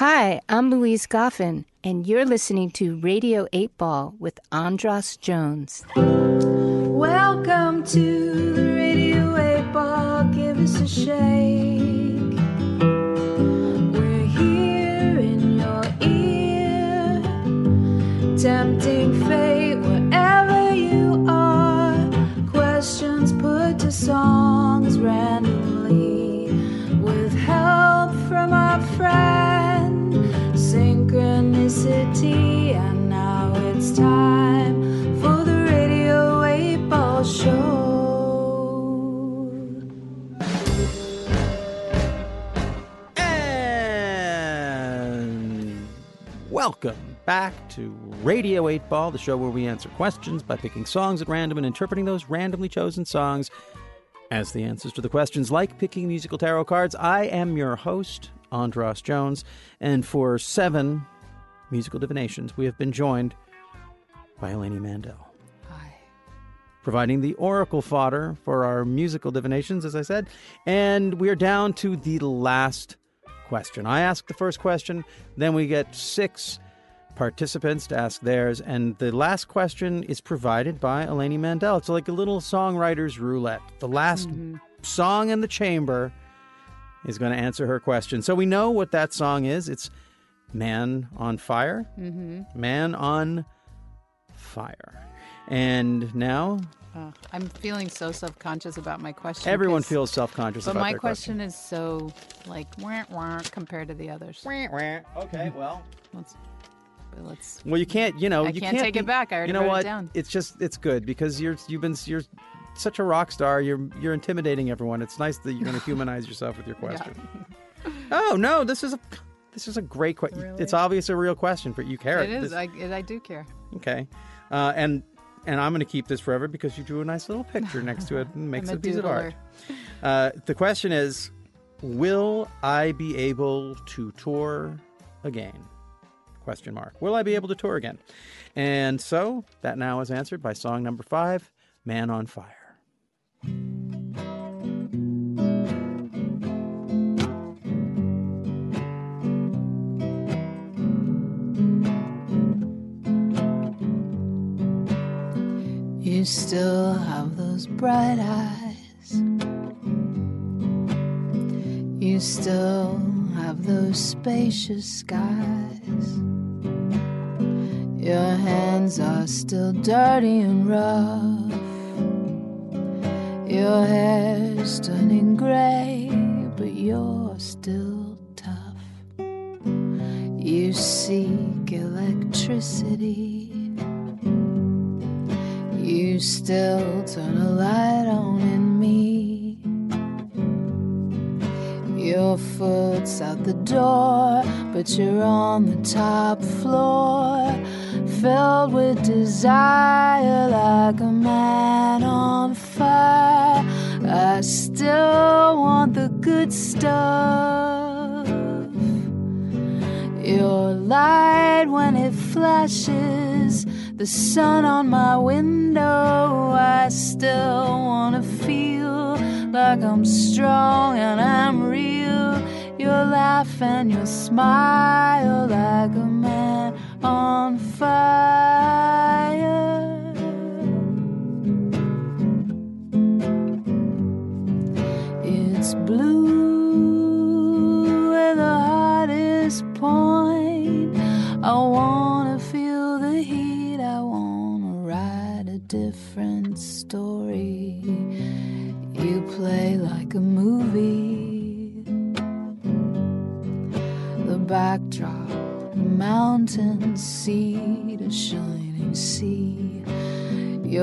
Hi, I'm Louise Goffin, and you're listening to Radio 8 Ball with Andras Jones. Welcome to the Radio 8 Ball. Give us a shake. Welcome back to Radio 8 Ball, the show where we answer questions by picking songs at random and interpreting those randomly chosen songs as the answers to the questions, like picking musical tarot cards. I am your host, Andras Jones, and for seven musical divinations, we have been joined by Eleni Mandell Hi. providing the oracle fodder for our musical divinations, as I said. And we are down to the last question. I ask the first question, then we get six participants to ask theirs, and the last question is provided by Eleni Mandell. It's like a little songwriter's roulette. The last song in the chamber is going to answer her question. So we know what that song is. It's Man on Fire. Mm-hmm. Man on Fire. And now Oh, I'm feeling so self-conscious about my question. Everyone feels self-conscious But about my their question is so like wah, wah, compared to the others. Okay, well, Let's, but let's. well, you can't. You know, I you can't take it back. I already you know wrote it what? down. It's just it's good because you're you've been you're such a rock star. You're you're intimidating everyone. It's nice that you're going to humanize yourself with your question. Oh no, this is a this is a great question. Really? It's obvious a real question, but you care. It is. This- I, I do care. okay, uh, and and I'm going to keep this forever because you drew a nice little picture next to it and makes it a a piece of art. Uh, the question is, will I be able to tour again? Question mark. Will I be able to tour again? And so that now is answered by song number five, "Man on Fire." You still have those bright eyes. You still have those spacious skies. Your hands are still dirty and rough. Your hair's turning gray, but you're still tough. You seek electricity. You still turn a light on in me. Your foot's out the door, but you're on the top floor, filled with desire like a man on fire. I still want the good stuff. Your light when it flashes, the sun on my window. I still wanna feel like I'm strong and I'm real. Your laugh and your smile like a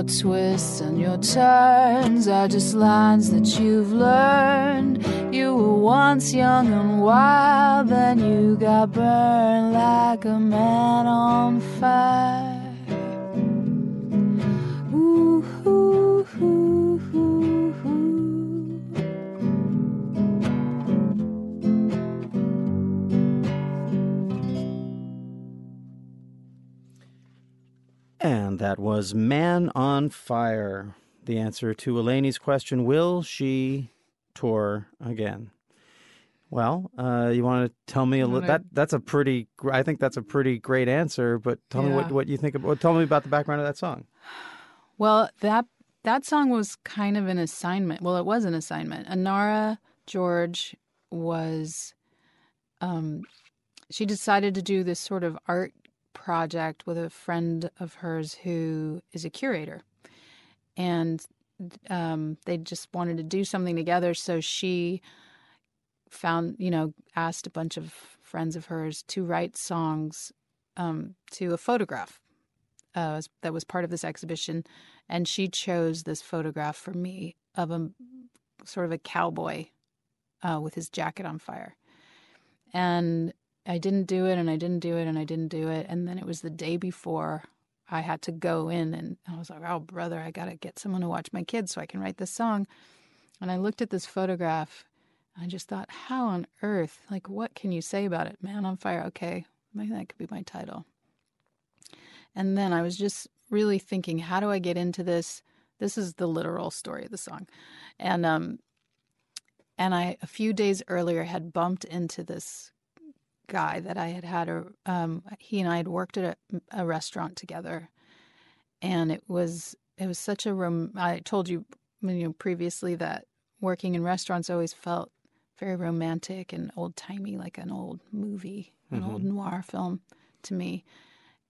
Your twists and your turns are just lines that you've learned. You were once young and wild, then you got burned like a man on fire. And that was Man on Fire. The answer to Eleni's question Will she tour again? Well, uh, you want to tell me a little? That that's a pretty. I think that's a pretty great answer. But tell me what, what you think. About, tell me about the background of that song. Well, that that song was kind of an assignment. Well, it was an assignment. Inara George was um she decided to do this sort of art project with a friend of hers who is a curator. And um they just wanted to do something together so she found, you know, asked a bunch of friends of hers to write songs um, to a photograph uh, that was part of this exhibition, and she chose this photograph for me of a sort of a cowboy uh, with his jacket on fire. And I didn't do it, and I didn't do it, and I didn't do it, and then it was the day before I had to go in, and I was like, "Oh, brother, I gotta get someone to watch my kids so I can write this song." And I looked at this photograph. and I just thought, how on earth? Like, what can you say about it? Man on fire. Okay, maybe that could be my title. And then I was just really thinking, how do I get into this? This is the literal story of the song. And um and I a few days earlier had bumped into this guy that I had had a um he and I had worked at a, a restaurant together. And it was it was such a room. I told you you know previously that working in restaurants always felt very romantic and old timey like an old movie, an old noir film to me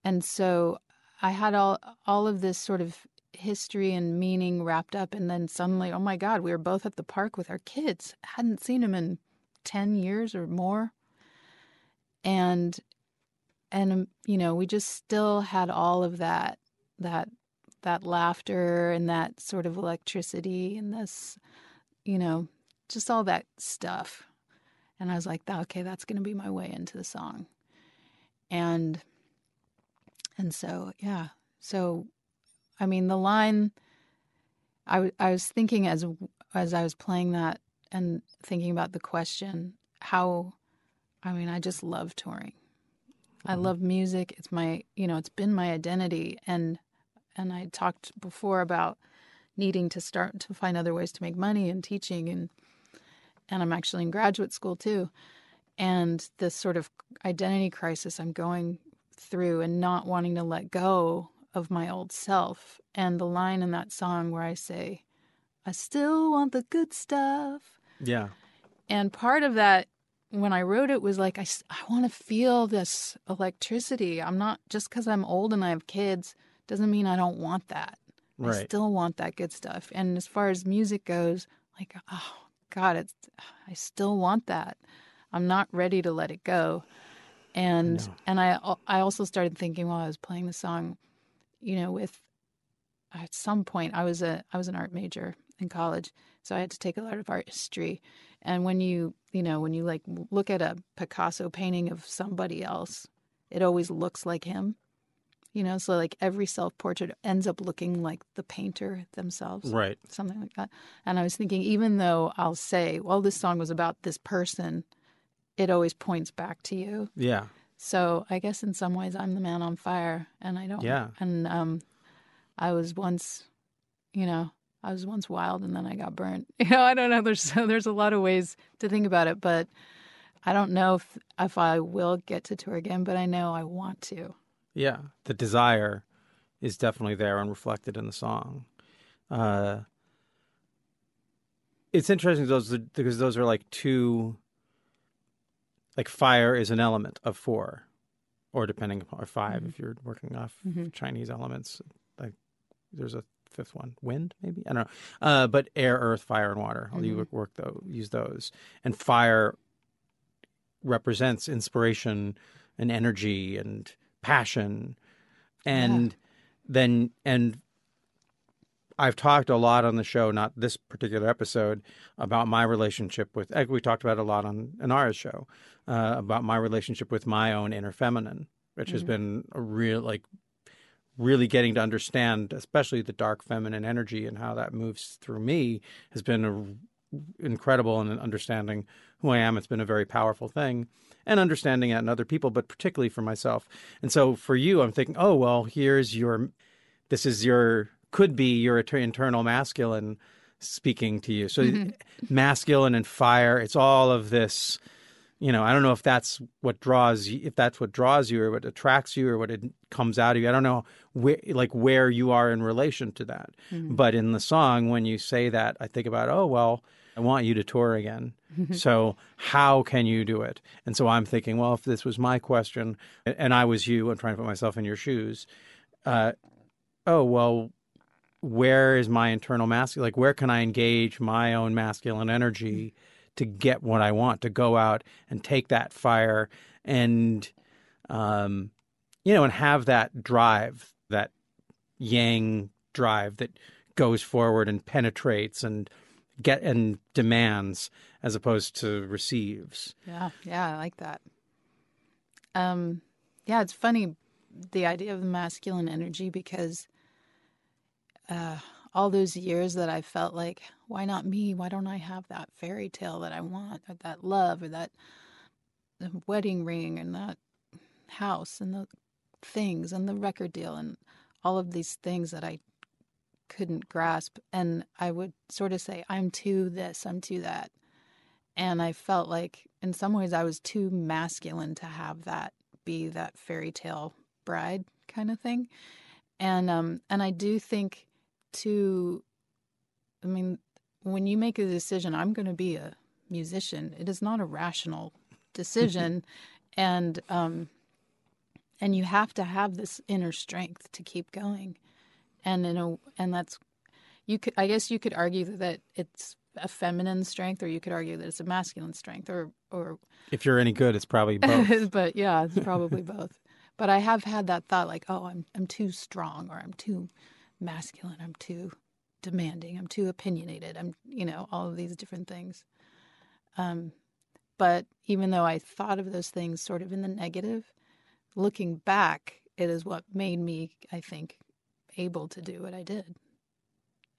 and so I had all all of this sort of history and meaning wrapped up, and then suddenly, oh my God, we were both at the park with our kids. hadn't seen him in ten years or more, and and um, you know, we just still had all of that that that laughter and that sort of electricity and this, you know, just all that stuff. And I was like, okay, that's going to be my way into the song, and and so, yeah. So, I mean, the line. I, was thinking as as I was playing that and thinking about the question, how. I mean, I just love touring. I mm-hmm. love music. It's my, you know, it's been my identity, and and I talked before about needing to start to find other ways to make money and teaching, and and I'm actually in graduate school too, and this sort of identity crisis I'm going through and not wanting to let go of my old self. And the line in that song where I say, I still want the good stuff. Yeah. And part of that, when I wrote it, was like, I, I want to feel this electricity. I'm not, just because I'm old and I have kids, doesn't mean I don't want that. Right. I still want that good stuff. And as far as music goes, like, oh, God, it's, I still want that. I'm not ready to let it go. And know. and I I also started thinking while I was playing the song, you know, with at some point I was a I was an art major in college, so I had to take a lot of art history. And when you you know when you like look at a Picasso painting of somebody else, it always looks like him. You know, so like every self portrait ends up looking like the painter themselves Right. something like that. And I was thinking, even though I'll say, well, this song was about this person, it always points back to you. Yeah. So I guess in some ways I'm the man on fire and I don't. Yeah. And um, I was once, you know, I was once wild and then I got burnt. You know, I don't know. There's there's a lot of ways to think about it, but I don't know if if I will get to tour again, but I know I want to. Yeah, the desire is definitely there and reflected in the song. Uh, it's interesting those because those are like two. Like fire is an element of four, or depending upon or 5 if you're working off Mhm. Chinese elements. Like there's a fifth one, wind maybe? I don't know, uh, but air, earth, fire, and water. All you work, those, use those, and fire represents inspiration and energy and passion. And then and I've talked a lot on the show, not this particular episode, about my relationship with. We talked about a lot on Inara's show uh, about my relationship with my own inner feminine, which has been a real like really getting to understand, especially the dark feminine energy and how that moves through me, has been a, incredible in understanding who I am. It's been a very powerful thing, and understanding it in other people, but particularly for myself. And so for you, I'm thinking, oh well, here's your, this is your could be your internal masculine speaking to you. So mm-hmm. masculine and fire, it's all of this. You know, I don't know if that's what draws you, if that's what draws you, or what attracts you, or what it comes out of you. I don't know where, like where you are in relation to that. But in the song, when you say that, I think about, oh well, I want you to tour again. so how can you do it? And so I'm thinking, well, if this was my question, and I was you, I'm trying to put myself in your shoes. Uh, oh well, where is my internal masculine? Like, where can I engage my own masculine energy to get what I want? To go out and take that fire and, um, you know, and have that drive, that yang drive that goes forward and penetrates and get and demands as opposed to receives. Yeah, yeah, I like that. Um, yeah, it's funny the idea of the masculine energy because uh, all those years that I felt like, why not me? Why don't I have that fairy tale that I want, or that love, or that wedding ring, and that house, and the things, and the record deal, and all of these things that I couldn't grasp. And I would sort of say, I'm too this, I'm too that. And I felt like, in some ways, I was too masculine to have that be that fairy tale bride kind of thing. And um, and I do think to, I mean, when you make a decision, I'm going to be a musician. It is not a rational decision, and um, and you have to have this inner strength to keep going. And in a and that's you could I guess you could argue that it's a feminine strength, or you could argue that it's a masculine strength, or or If you're any good, it's probably both. but yeah, it's probably both. But I have had that thought like, oh, I'm I'm too strong or I'm too masculine, I'm too demanding, I'm too opinionated, I'm you know, all of these different things. Um but even though I thought of those things sort of in the negative, looking back, it is what made me, I think, able to do what I did.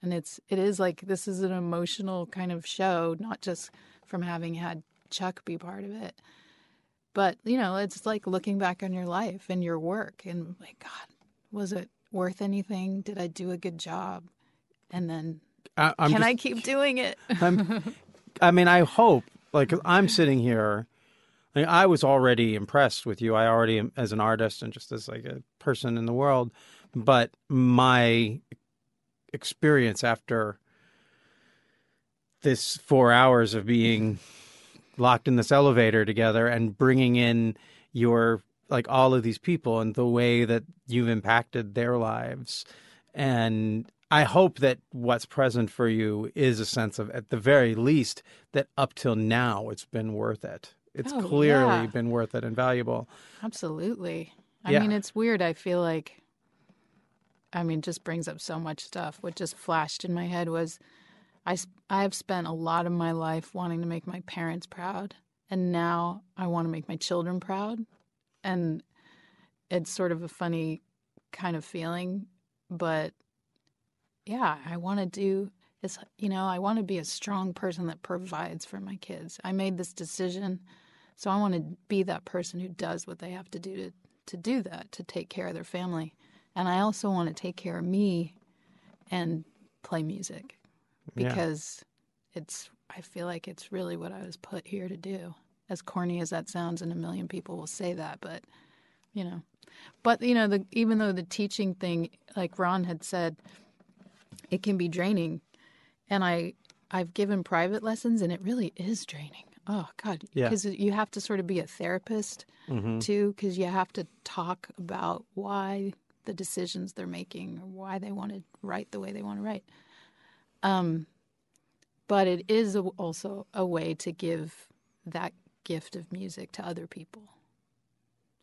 And it's it is like this is an emotional kind of show, not just from having had Chuck be part of it, but you know, it's like looking back on your life and your work and like, God, was it worth anything? Did I do a good job? And then I, I'm can just- I keep doing it? I'm, I mean, I hope, Like I'm sitting here. I, mean, I was already impressed with you. I already, am, as an artist and just as like a person in the world, but my experience after this four hours of being locked in this elevator together and bringing in your like all of these people and the way that you've impacted their lives and i hope that what's present for you is a sense of at the very least that up till now it's been worth it it's Oh, clearly yeah. been worth it and valuable Absolutely. I Yeah. mean, it's weird. I feel like, I mean, just brings up so much stuff. What just flashed in my head was I, I've spent a lot of my life wanting to make my parents proud. And now I want to make my children proud. And it's sort of a funny kind of feeling. But yeah, I want to do it's you know, I want to be a strong person that provides for my kids. I made this decision, so I want to be that person who does what they have to do to to do that, to take care of their family. And I also want to take care of me and play music Yeah. because it's I feel like it's really what I was put here to do. As corny as that sounds and a million people will say that, but you know. But you know, the even though the teaching thing like Ron had said it can be draining and I I've given private lessons and it really is draining. Oh God, Yeah. because you have to sort of be a therapist Mm-hmm. too, because you have to talk about why the decisions they're making or why they want to write the way they want to write. Um, but it is also a way to give that gift of music to other people,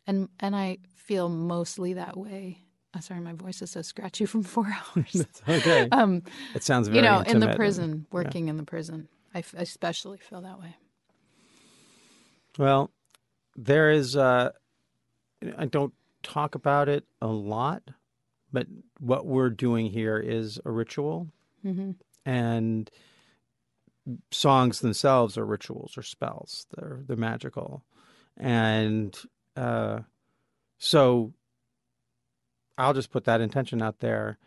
and and I feel mostly that way. I'm sorry, my voice is so scratchy from four hours. okay um, it sounds very you know, in the prison, working in the prison, I f- especially feel that way. Well, there is. Uh, I don't talk about it a lot, but what we're doing here is a ritual, Mm-hmm. and songs themselves are rituals or spells. They're they're magical, and uh, so I'll just put that intention out there.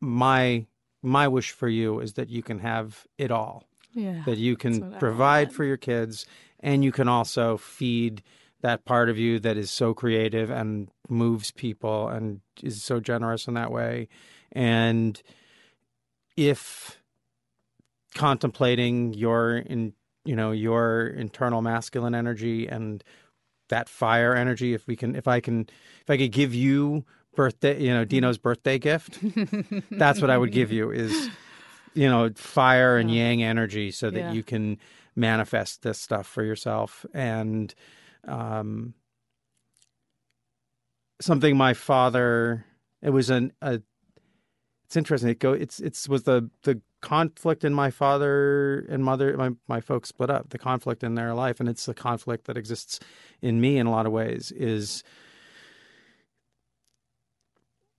My my wish for you is that you can have it all. Yeah. That you can provide for your kids and you can also feed that part of you that is so creative and moves people and is so generous in that way. And if contemplating your in you know your internal masculine energy and that fire energy if we can if i can if i could give you birthday you know dino's birthday gift that's what i would give you is you know fire and yang energy so that Yeah. you can manifest this stuff for yourself and um something my father it was an a it's interesting. It go it's it's was the the conflict in my father and mother my my folks split up. The conflict in their life and it's the conflict that exists in me in a lot of ways is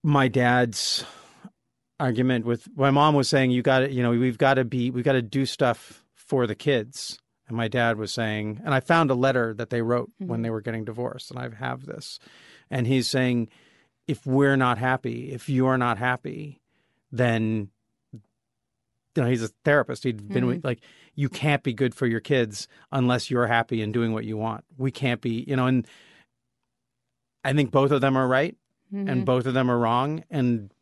my dad's argument with my mom was saying you got to you know we've got to be we've got to do stuff for the kids. And my dad was saying and i found a letter that they wrote when mm-hmm. they were getting divorced and i have this. And he's saying if we're not happy if you're not happy then you know he's a therapist. He'd been with like you can't be good for your kids unless you're happy and doing what you want. We can't be you know and i think both of them are right and both of them are wrong. And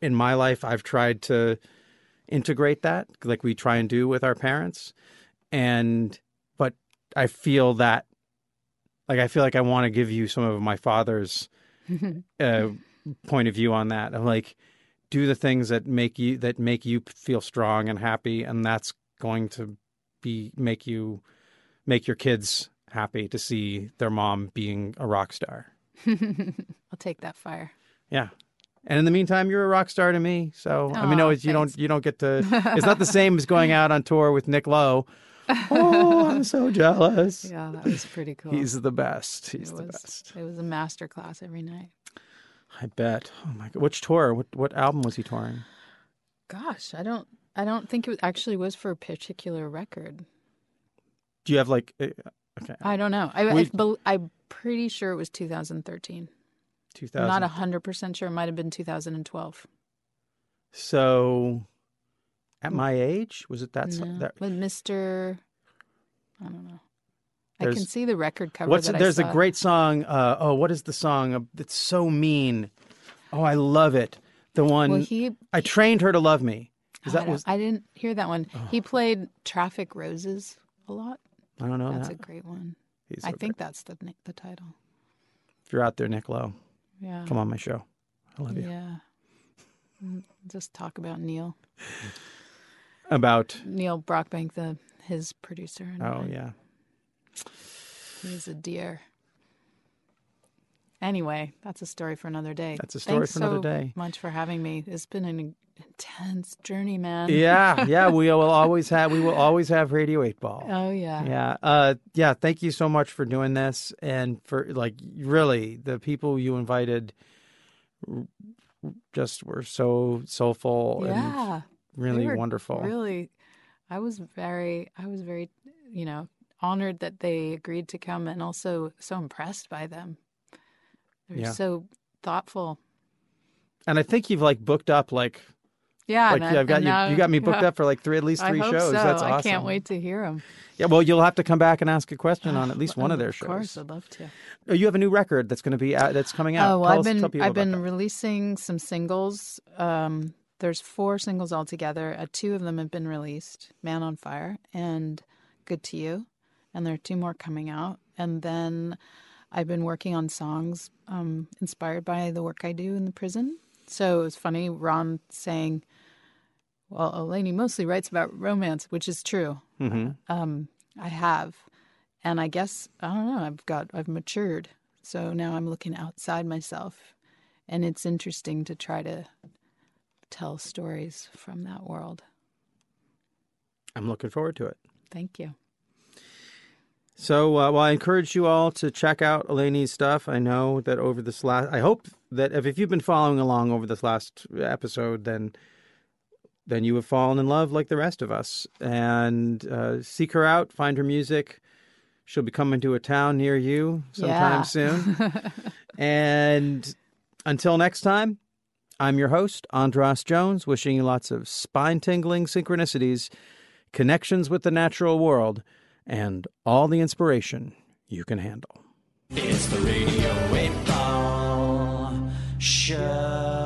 in my life i've tried to integrate that like we try and do with our parents. And but i feel that like i feel like i want to give you some of my father's uh, point of view on that. I'm like do the things that make you that make you feel strong and happy and that's going to be make you make your kids happy to see their mom being a rock star I'll take that fire. yeah. And in the meantime, you're a rock star to me. So I mean, no, it's, you don't you don't get to. It's not the same as going out on tour with Nick Lowe. Oh, I'm so jealous. Yeah, that was pretty cool. He's the best. He's it the was, best. It was a master class every night. I bet. Oh my god. Which tour? What what album was he touring? Gosh, I don't. I don't think it was, actually was for a particular record. Do you have like? uh, Okay, I don't know. I, We- I I'm pretty sure it was 2013. two I'm not hundred percent sure. It might have been 2012. So, at my age, was it that? No, that but Mr. I don't know. I can see the record cover. what's that I there's a great song. Uh, oh, what is the song? It's so mean. Oh, I love it. The one Well, he. I trained her to love me. Is I, that was I didn't hear that one. He played "Traffic Roses" a lot. I don't know That's that. a great one. He's I so think that's the the title. If you're out there, Nick Lowe, Yeah. come on my show. I love you. Yeah. Mm, Just talk about Neil. About Neil Brockbank, the his producer. And oh I. yeah, He's a dear. Anyway, that's a story for another day. That's a story Thanks for another so day. Much for having me. It's been an intense journey, man. yeah, yeah. We will always have we will always have Radio Eight Ball. Oh yeah. Yeah, uh, yeah. Thank you so much for doing this, and for like really the people you invited, just were so soulful and Yeah. really They were wonderful. Really, I was very, I was very, you know, honored that they agreed to come, and also so impressed by them. They're Yeah. so thoughtful. And I think you've like booked up like Yeah, like and I- I've got you. now- You got me booked yeah. up for like three at least three I shows. So. That's I awesome. can't wait to hear them. Yeah, well, you'll have to come back and ask a question on at least one of their shows. Of course, I'd love to. Oh, you have a new record that's going to be out, that's coming out. Oh, well, I've us- been I've been that. releasing some singles. Um, there's four singles altogether. Uh, two of them have been released: "Man on Fire" and "Good to You," and there are two more coming out. And then I've been working on songs um, inspired by the work I do in the prison. So it was funny, Ron saying, "Well, Eleni mostly writes about romance," which is true. Mhm. Um, I have, and I guess I don't know. I've got I've matured, so now I'm looking outside myself, and it's interesting to try to tell stories from that world. I'm looking forward to it. Thank you. So, uh, well, I encourage you all to check out Eleni's stuff. I know that over this last, I hope that if, if you've been following along over this last episode, then then you have fallen in love like the rest of us. And uh, seek her out, find her music. She'll be coming to a town near you sometime Yeah. soon. and until next time, I'm your host, Andras Jones, wishing you lots of spine tingling synchronicities, connections with the natural world, and all the inspiration you can handle. It's the Radio 8 Ball Show.